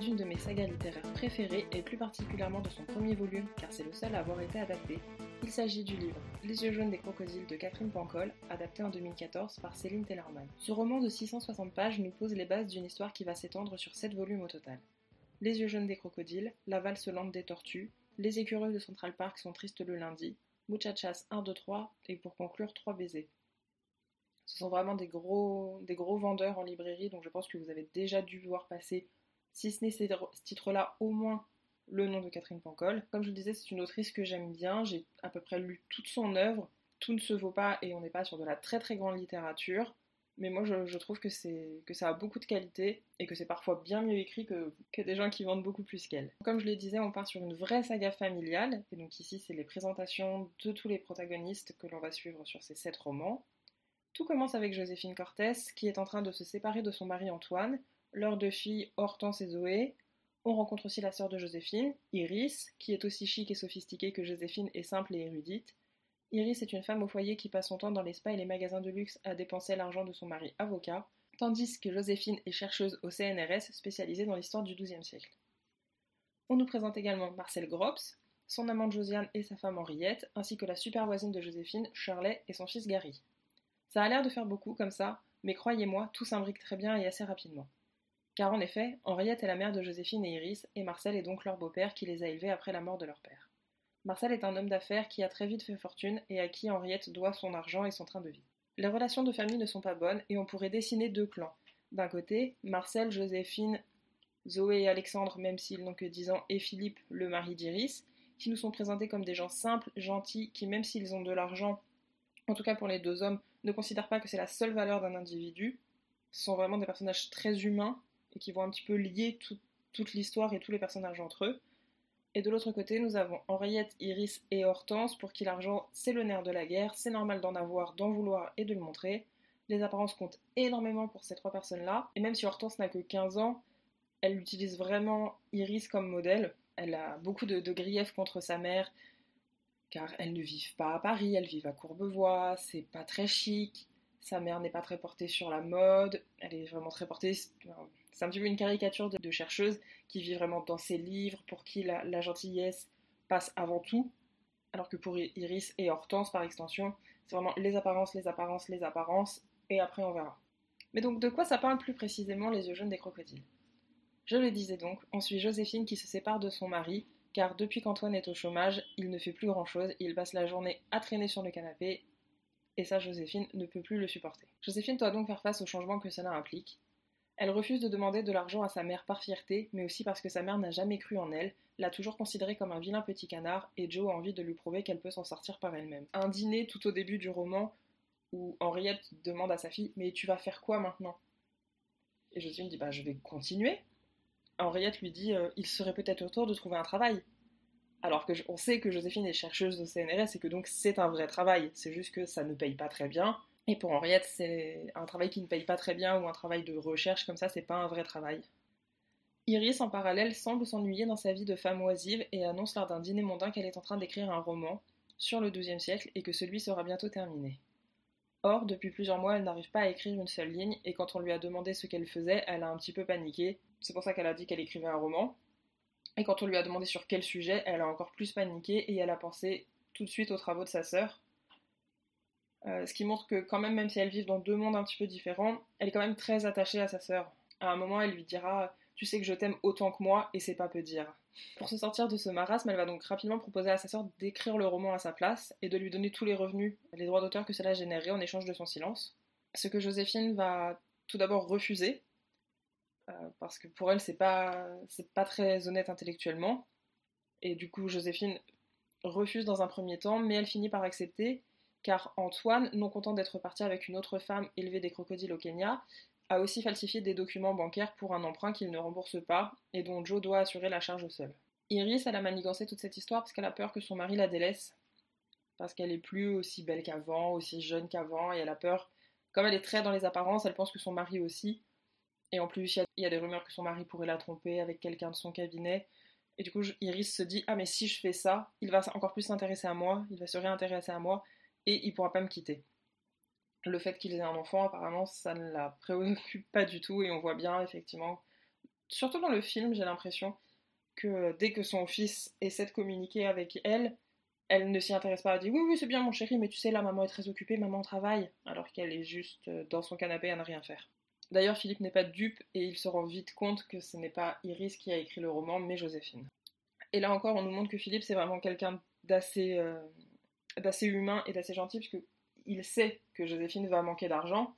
parler d'une de mes sagas littéraires préférées et plus particulièrement de son premier volume, car c'est le seul à avoir été adapté. Il s'agit du livre Les yeux jaunes des crocodiles de Catherine Pancol, adapté en 2014 par Céline Tellerman. Ce roman de 660 pages nous pose les bases d'une histoire qui va s'étendre sur 7 volumes au total. Les yeux jaunes des crocodiles, la valse lente des tortues, les écureuils de Central Park sont tristes le lundi, Muchachas 1, 2, 3 et pour conclure 3 baisers. Ce sont vraiment des gros, des gros vendeurs en librairie, donc je pense que vous avez déjà dû voir passer, si ce n'est ces titres-là, au moins le nom de Catherine Pancol. Comme je le disais, c'est une autrice que j'aime bien, j'ai à peu près lu toute son œuvre, tout ne se vaut pas et on n'est pas sur de la très très grande littérature, mais moi je, trouve que, que ça a beaucoup de qualité et que c'est parfois bien mieux écrit que, que des gens qui vendent beaucoup plus qu'elle. Comme je le disais, on part sur une vraie saga familiale, et donc ici c'est les présentations de tous les protagonistes que l'on va suivre sur ces sept romans. Tout commence avec Joséphine Cortès qui est en train de se séparer de son mari Antoine, leurs deux filles Hortense et Zoé. On rencontre aussi la sœur de Joséphine, Iris, qui est aussi chic et sophistiquée que Joséphine est simple et érudite. Iris est une femme au foyer qui passe son temps dans les spas et les magasins de luxe à dépenser l'argent de son mari avocat, tandis que Joséphine est chercheuse au CNRS spécialisée dans l'histoire du XIIe siècle. On nous présente également Marcel Grops, son amante Josiane et sa femme Henriette, ainsi que la super voisine de Joséphine, Shirley, et son fils Gary. Ça a l'air de faire beaucoup comme ça, mais croyez-moi, tout s'imbrique très bien et assez rapidement. Car en effet, Henriette est la mère de Joséphine et Iris, et Marcel est donc leur beau-père qui les a élevés après la mort de leur père. Marcel est un homme d'affaires qui a très vite fait fortune et à qui Henriette doit son argent et son train de vie. Les relations de famille ne sont pas bonnes et on pourrait dessiner deux clans. D'un côté, Marcel, Joséphine, Zoé et Alexandre, même s'ils n'ont que 10 ans, et Philippe, le mari d'Iris, qui nous sont présentés comme des gens simples, gentils, qui même s'ils ont de l'argent, en tout cas pour les deux hommes, ne considèrent pas que c'est la seule valeur d'un individu. Sont vraiment des personnages très humains et qui vont un petit peu lier toute l'histoire et tous les personnages entre eux. Et de l'autre côté, nous avons Henriette, Iris et Hortense, pour qui l'argent c'est le nerf de la guerre, c'est normal d'en avoir, d'en vouloir et de le montrer. Les apparences comptent énormément pour ces trois personnes-là, et même si Hortense n'a que 15 ans, elle utilise vraiment Iris comme modèle. Elle a beaucoup de, griefs contre sa mère, car elles ne vivent pas à Paris, elles vivent à Courbevoie, c'est pas très chic, sa mère n'est pas très portée sur la mode, elle est vraiment très portée c'est un petit peu une caricature de, chercheuse qui vit vraiment dans ses livres, pour qui la, gentillesse passe avant tout, alors que pour Iris et Hortense, par extension, c'est vraiment les apparences, les apparences, les apparences, et après on verra. Mais donc de quoi ça parle plus précisément les yeux jaunes des crocodiles? Je le disais donc, on suit Joséphine qui se sépare de son mari, car depuis qu'Antoine est au chômage, il ne fait plus grand-chose, il passe la journée à traîner sur le canapé, et ça Joséphine ne peut plus le supporter. Joséphine doit donc faire face au changement que cela implique, elle refuse de demander de l'argent à sa mère par fierté, mais aussi parce que sa mère n'a jamais cru en elle, l'a toujours considérée comme un vilain petit canard, et Joe a envie de lui prouver qu'elle peut s'en sortir par elle-même. Un dîner tout au début du roman où Henriette demande à sa fille Mais tu vas faire quoi maintenant? Et Joséphine dit Bah je vais continuer. Henriette lui dit euh, Il serait peut-être tour de trouver un travail. Alors que on sait que Joséphine est chercheuse au CNRS et que donc c'est un vrai travail, c'est juste que ça ne paye pas très bien, et pour Henriette, c'est un travail qui ne paye pas très bien ou un travail de recherche comme ça, c'est pas un vrai travail. Iris, en parallèle, semble s'ennuyer dans sa vie de femme oisive et annonce lors d'un dîner mondain qu'elle est en train d'écrire un roman sur le XIIe siècle et que celui sera bientôt terminé. Or, depuis plusieurs mois, elle n'arrive pas à écrire une seule ligne et quand on lui a demandé ce qu'elle faisait, elle a un petit peu paniqué. C'est pour ça qu'elle a dit qu'elle écrivait un roman. Et quand on lui a demandé sur quel sujet, elle a encore plus paniqué et elle a pensé tout de suite aux travaux de sa sœur, euh, ce qui montre que quand même, même si elles vivent dans deux mondes un petit peu différents, elle est quand même très attachée à sa sœur. À un moment, elle lui dira Tu sais que je t'aime autant que moi, et c'est pas peu dire. Pour se sortir de ce marasme, elle va donc rapidement proposer à sa sœur d'écrire le roman à sa place et de lui donner tous les revenus, les droits d'auteur que cela générerait en échange de son silence. Ce que Joséphine va tout d'abord refuser, euh, parce que pour elle, c'est pas, c'est pas très honnête intellectuellement. Et du coup, Joséphine refuse dans un premier temps, mais elle finit par accepter car Antoine, non content d'être parti avec une autre femme élevée des crocodiles au Kenya, a aussi falsifié des documents bancaires pour un emprunt qu'il ne rembourse pas et dont Joe doit assurer la charge seul. Iris, elle a manigancé toute cette histoire parce qu'elle a peur que son mari la délaisse, parce qu'elle est plus aussi belle qu'avant, aussi jeune qu'avant, et elle a peur, comme elle est très dans les apparences, elle pense que son mari aussi, et en plus il y, a des rumeurs que son mari pourrait la tromper avec quelqu'un de son cabinet, Et du coup, Iris se dit Ah, mais si je fais ça, il va encore plus s'intéresser à moi, il va se réintéresser à moi, et il pourra pas me quitter. Le fait qu'il ait un enfant, apparemment, ça ne la préoccupe pas du tout, et on voit bien, effectivement, surtout dans le film, j'ai l'impression que dès que son fils essaie de communiquer avec elle, elle ne s'y intéresse pas. Elle dit oui, oui, c'est bien mon chéri, mais tu sais, là, maman est très occupée, maman travaille, alors qu'elle est juste dans son canapé à ne rien faire. D'ailleurs, Philippe n'est pas dupe et il se rend vite compte que ce n'est pas Iris qui a écrit le roman, mais Joséphine. Et là encore, on nous montre que Philippe, c'est vraiment quelqu'un d'assez euh, humain et d'assez gentil, puisqu'il sait que Joséphine va manquer d'argent.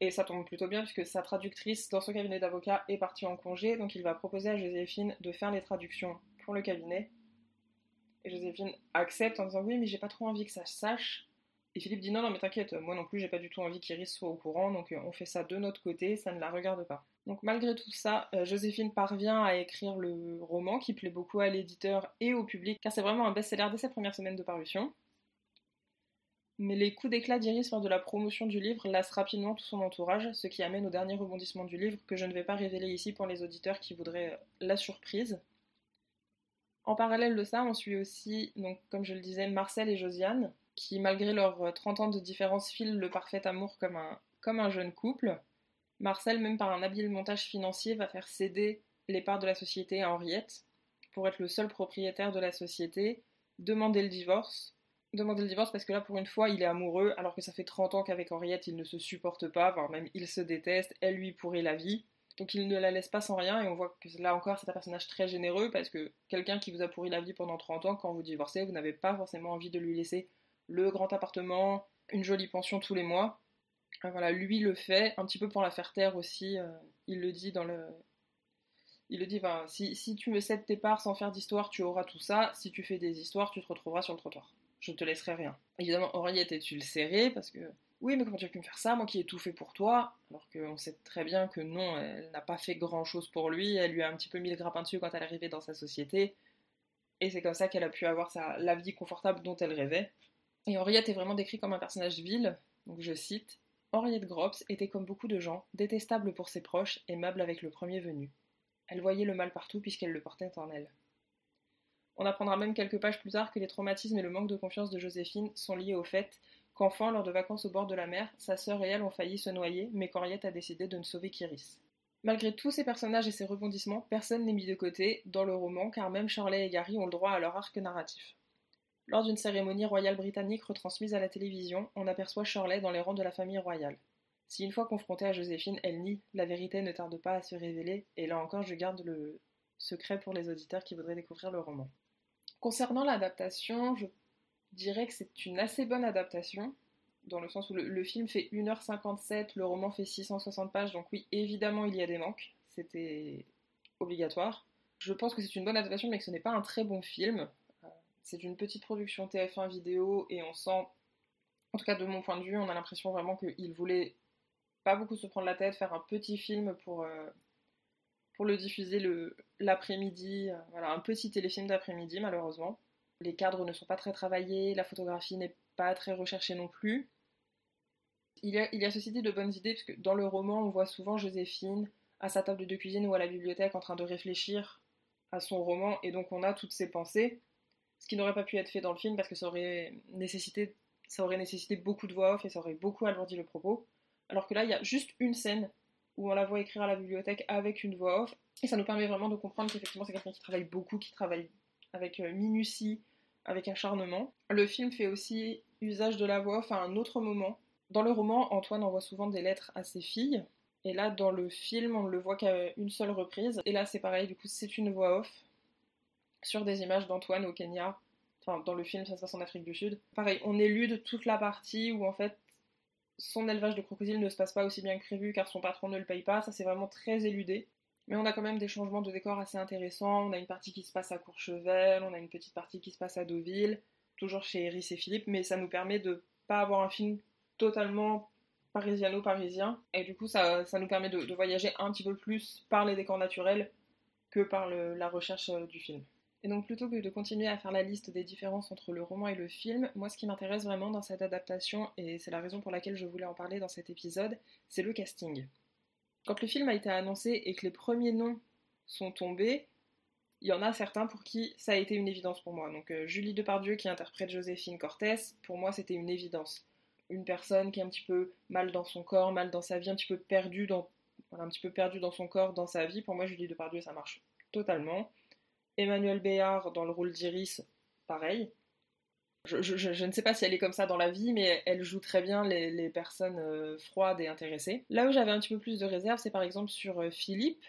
Et ça tombe plutôt bien, puisque sa traductrice dans son cabinet d'avocat est partie en congé, donc il va proposer à Joséphine de faire les traductions pour le cabinet. Et Joséphine accepte en disant oui, mais j'ai pas trop envie que ça se sache. Et Philippe dit non, non, mais t'inquiète, moi non plus, j'ai pas du tout envie qu'Iris soit au courant, donc euh, on fait ça de notre côté, ça ne la regarde pas. Donc malgré tout ça, euh, Joséphine parvient à écrire le roman qui plaît beaucoup à l'éditeur et au public, car c'est vraiment un best-seller dès ses premières semaines de parution. Mais les coups d'éclat d'Iris lors de la promotion du livre lassent rapidement tout son entourage, ce qui amène au dernier rebondissement du livre que je ne vais pas révéler ici pour les auditeurs qui voudraient euh, la surprise. En parallèle de ça, on suit aussi, donc, comme je le disais, Marcel et Josiane, qui, malgré leurs 30 ans de différence, filent le parfait amour comme un, comme un jeune couple. Marcel, même par un habile montage financier, va faire céder les parts de la société à Henriette pour être le seul propriétaire de la société, demander le divorce. Demander le divorce parce que là, pour une fois, il est amoureux, alors que ça fait 30 ans qu'avec Henriette, il ne se supporte pas, voire même il se déteste, elle lui pourrit la vie. Donc il ne la laisse pas sans rien, et on voit que là encore, c'est un personnage très généreux, parce que quelqu'un qui vous a pourri la vie pendant 30 ans, quand vous divorcez, vous n'avez pas forcément envie de lui laisser le grand appartement, une jolie pension tous les mois. Euh, voilà, lui le fait, un petit peu pour la faire taire aussi. Euh, il le dit dans le. Il le dit, ben, si, si tu me cèdes tes parts sans faire d'histoire, tu auras tout ça. Si tu fais des histoires, tu te retrouveras sur le trottoir. Je ne te laisserai rien. Évidemment, Henriette est-tu le serré parce que oui, mais comment tu as pu me faire ça, moi qui ai tout fait pour toi Alors qu'on sait très bien que non, elle n'a pas fait grand chose pour lui. Elle lui a un petit peu mis le grappin dessus quand elle est arrivée dans sa société. Et c'est comme ça qu'elle a pu avoir la vie confortable dont elle rêvait. Et Henriette est vraiment décrit comme un personnage vil, donc je cite Henriette Grops était comme beaucoup de gens, détestable pour ses proches, aimable avec le premier venu. Elle voyait le mal partout puisqu'elle le portait en elle. On apprendra même quelques pages plus tard que les traumatismes et le manque de confiance de Joséphine sont liés au fait qu'enfant, lors de vacances au bord de la mer, sa sœur et elle ont failli se noyer, mais qu'Henriette a décidé de ne sauver qu'Iris. Malgré tous ces personnages et ces rebondissements, personne n'est mis de côté dans le roman, car même Shirley et Gary ont le droit à leur arc narratif. Lors d'une cérémonie royale britannique retransmise à la télévision, on aperçoit Shirley dans les rangs de la famille royale. Si une fois confrontée à Joséphine, elle nie, la vérité ne tarde pas à se révéler, et là encore je garde le secret pour les auditeurs qui voudraient découvrir le roman. Concernant l'adaptation, je dirais que c'est une assez bonne adaptation, dans le sens où le, film fait 1h57, le roman fait 660 pages, donc oui, évidemment il y a des manques, c'était obligatoire. Je pense que c'est une bonne adaptation, mais que ce n'est pas un très bon film. C'est une petite production TF1 vidéo et on sent, en tout cas de mon point de vue, on a l'impression vraiment qu'il voulait pas beaucoup se prendre la tête, faire un petit film pour, euh, pour le diffuser l'après-midi, euh, voilà, un petit téléfilm d'après-midi malheureusement. Les cadres ne sont pas très travaillés, la photographie n'est pas très recherchée non plus. Il y, a, il ceci dit de bonnes idées, parce que dans le roman, on voit souvent Joséphine à sa table de cuisine ou à la bibliothèque en train de réfléchir à son roman, et donc on a toutes ses pensées ce qui n'aurait pas pu être fait dans le film parce que ça aurait nécessité, ça aurait nécessité beaucoup de voix off et ça aurait beaucoup alourdi le propos. Alors que là, il y a juste une scène où on la voit écrire à la bibliothèque avec une voix off et ça nous permet vraiment de comprendre qu'effectivement c'est quelqu'un qui travaille beaucoup, qui travaille avec euh, minutie, avec acharnement. Le film fait aussi usage de la voix off à un autre moment. Dans le roman, Antoine envoie souvent des lettres à ses filles. Et là, dans le film, on ne le voit qu'à une seule reprise. Et là, c'est pareil, du coup, c'est une voix off sur des images d'Antoine au Kenya. Enfin, dans le film, ça se passe en Afrique du Sud. Pareil, on élude toute la partie où en fait son élevage de crocodiles ne se passe pas aussi bien que prévu car son patron ne le paye pas. Ça, c'est vraiment très éludé. Mais on a quand même des changements de décor assez intéressants. On a une partie qui se passe à Courchevel, on a une petite partie qui se passe à Deauville, toujours chez Eris et Philippe, mais ça nous permet de pas avoir un film totalement parisiano-parisien. Et du coup, ça, nous permet de, voyager un petit peu plus par les décors naturels que par la recherche euh, du film. Et donc plutôt que de continuer à faire la liste des différences entre le roman et le film, moi ce qui m'intéresse vraiment dans cette adaptation, et c'est la raison pour laquelle je voulais en parler dans cet épisode, c'est le casting. Quand le film a été annoncé et que les premiers noms sont tombés, il y en a certains pour qui ça a été une évidence pour moi. Donc euh, Julie Depardieu qui interprète Joséphine Cortès, pour moi c'était une évidence. Une personne qui est un petit peu mal dans son corps, mal dans sa vie, un petit peu perdue dans, un petit peu perdue dans son corps, dans sa vie. Pour moi Julie Depardieu ça marche totalement. Emmanuel Béard dans le rôle d'Iris, pareil. Je, ne sais pas si elle est comme ça dans la vie, mais elle joue très bien les, personnes euh, froides et intéressées. Là où j'avais un petit peu plus de réserve, c'est par exemple sur euh, Philippe,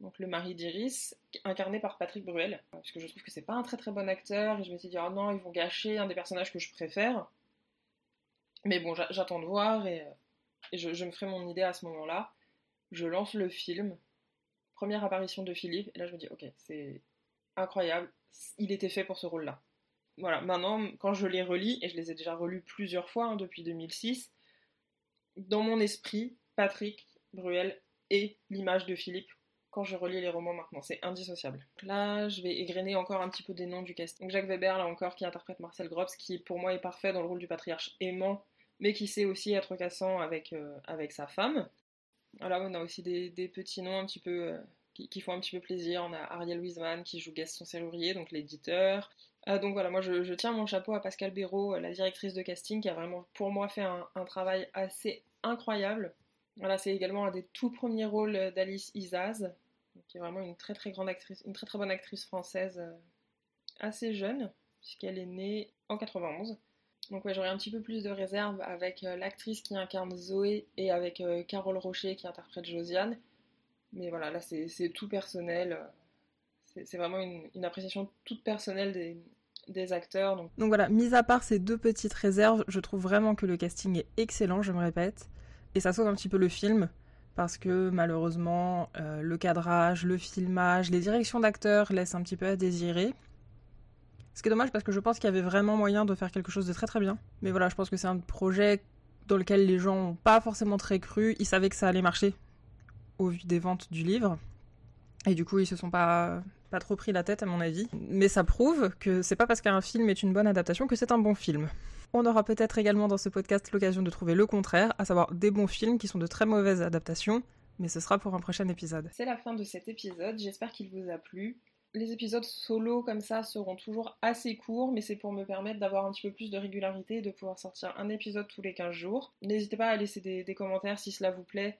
donc le mari d'Iris, incarné par Patrick Bruel, parce que je trouve que c'est pas un très très bon acteur, et je me suis dit, oh non, ils vont gâcher un des personnages que je préfère. Mais bon, j'attends de voir, et, euh, je, me ferai mon idée à ce moment-là. Je lance le film, première apparition de Philippe, et là je me dis, ok, c'est incroyable, il était fait pour ce rôle-là voilà, maintenant, quand je les relis, et je les ai déjà relus plusieurs fois hein, depuis 2006, dans mon esprit, Patrick Bruel est l'image de Philippe quand je relis les romans maintenant. C'est indissociable. Là, je vais égrener encore un petit peu des noms du cast. Donc Jacques Weber, là encore, qui interprète Marcel Grops, qui pour moi est parfait dans le rôle du patriarche aimant, mais qui sait aussi être cassant avec, euh, avec sa femme. Voilà, on a aussi des, petits noms un petit peu... Euh, qui, font un petit peu plaisir. On a Ariel Wiesman qui joue Gaston Serrurier, donc l'éditeur. Euh, donc voilà, moi je, tiens mon chapeau à Pascal Béraud, euh, la directrice de casting, qui a vraiment pour moi fait un, travail assez incroyable. Voilà, c'est également un des tout premiers rôles d'Alice Isaz, qui est vraiment une très très grande actrice, une très très bonne actrice française, euh, assez jeune, puisqu'elle est née en 91. Donc ouais, j'aurais un petit peu plus de réserve avec l'actrice qui incarne Zoé et avec Carole Rocher qui interprète Josiane. Mais voilà, là c'est tout personnel. C'est vraiment une, appréciation toute personnelle des, acteurs. Donc. voilà, mis à part ces deux petites réserves, je trouve vraiment que le casting est excellent, je me répète. Et ça sauve un petit peu le film, parce que malheureusement, euh, le cadrage, le filmage, les directions d'acteurs laissent un petit peu à désirer. Ce qui est dommage parce que je pense qu'il y avait vraiment moyen de faire quelque chose de très très bien. Mais voilà, je pense que c'est un projet dans lequel les gens n'ont pas forcément très cru. Ils savaient que ça allait marcher au vu des ventes du livre. Et du coup, ils se sont pas trop pris la tête à mon avis, mais ça prouve que c'est pas parce qu'un film est une bonne adaptation que c'est un bon film. On aura peut-être également dans ce podcast l'occasion de trouver le contraire, à savoir des bons films qui sont de très mauvaises adaptations, mais ce sera pour un prochain épisode. C'est la fin de cet épisode, j'espère qu'il vous a plu. Les épisodes solo comme ça seront toujours assez courts, mais c'est pour me permettre d'avoir un petit peu plus de régularité et de pouvoir sortir un épisode tous les 15 jours. N'hésitez pas à laisser des, commentaires si cela vous plaît,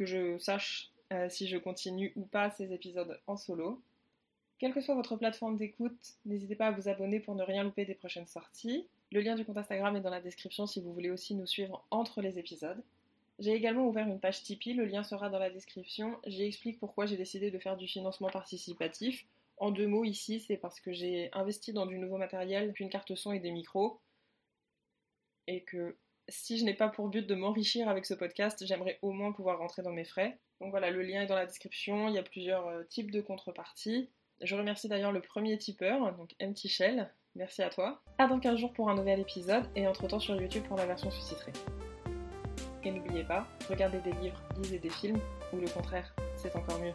que je sache euh, si je continue ou pas ces épisodes en solo. Quelle que soit votre plateforme d'écoute, n'hésitez pas à vous abonner pour ne rien louper des prochaines sorties. Le lien du compte Instagram est dans la description si vous voulez aussi nous suivre entre les épisodes. J'ai également ouvert une page Tipeee, le lien sera dans la description. J'y explique pourquoi j'ai décidé de faire du financement participatif. En deux mots, ici, c'est parce que j'ai investi dans du nouveau matériel, une carte son et des micros. Et que si je n'ai pas pour but de m'enrichir avec ce podcast, j'aimerais au moins pouvoir rentrer dans mes frais. Donc voilà, le lien est dans la description, il y a plusieurs euh, types de contreparties. Je remercie d'ailleurs le premier tipeur, donc Empty Shell. Merci à toi. À dans 15 jours pour un nouvel épisode et entre-temps sur YouTube pour la version sous-titrée. Et n'oubliez pas, regardez des livres, lisez des films, ou le contraire, c'est encore mieux.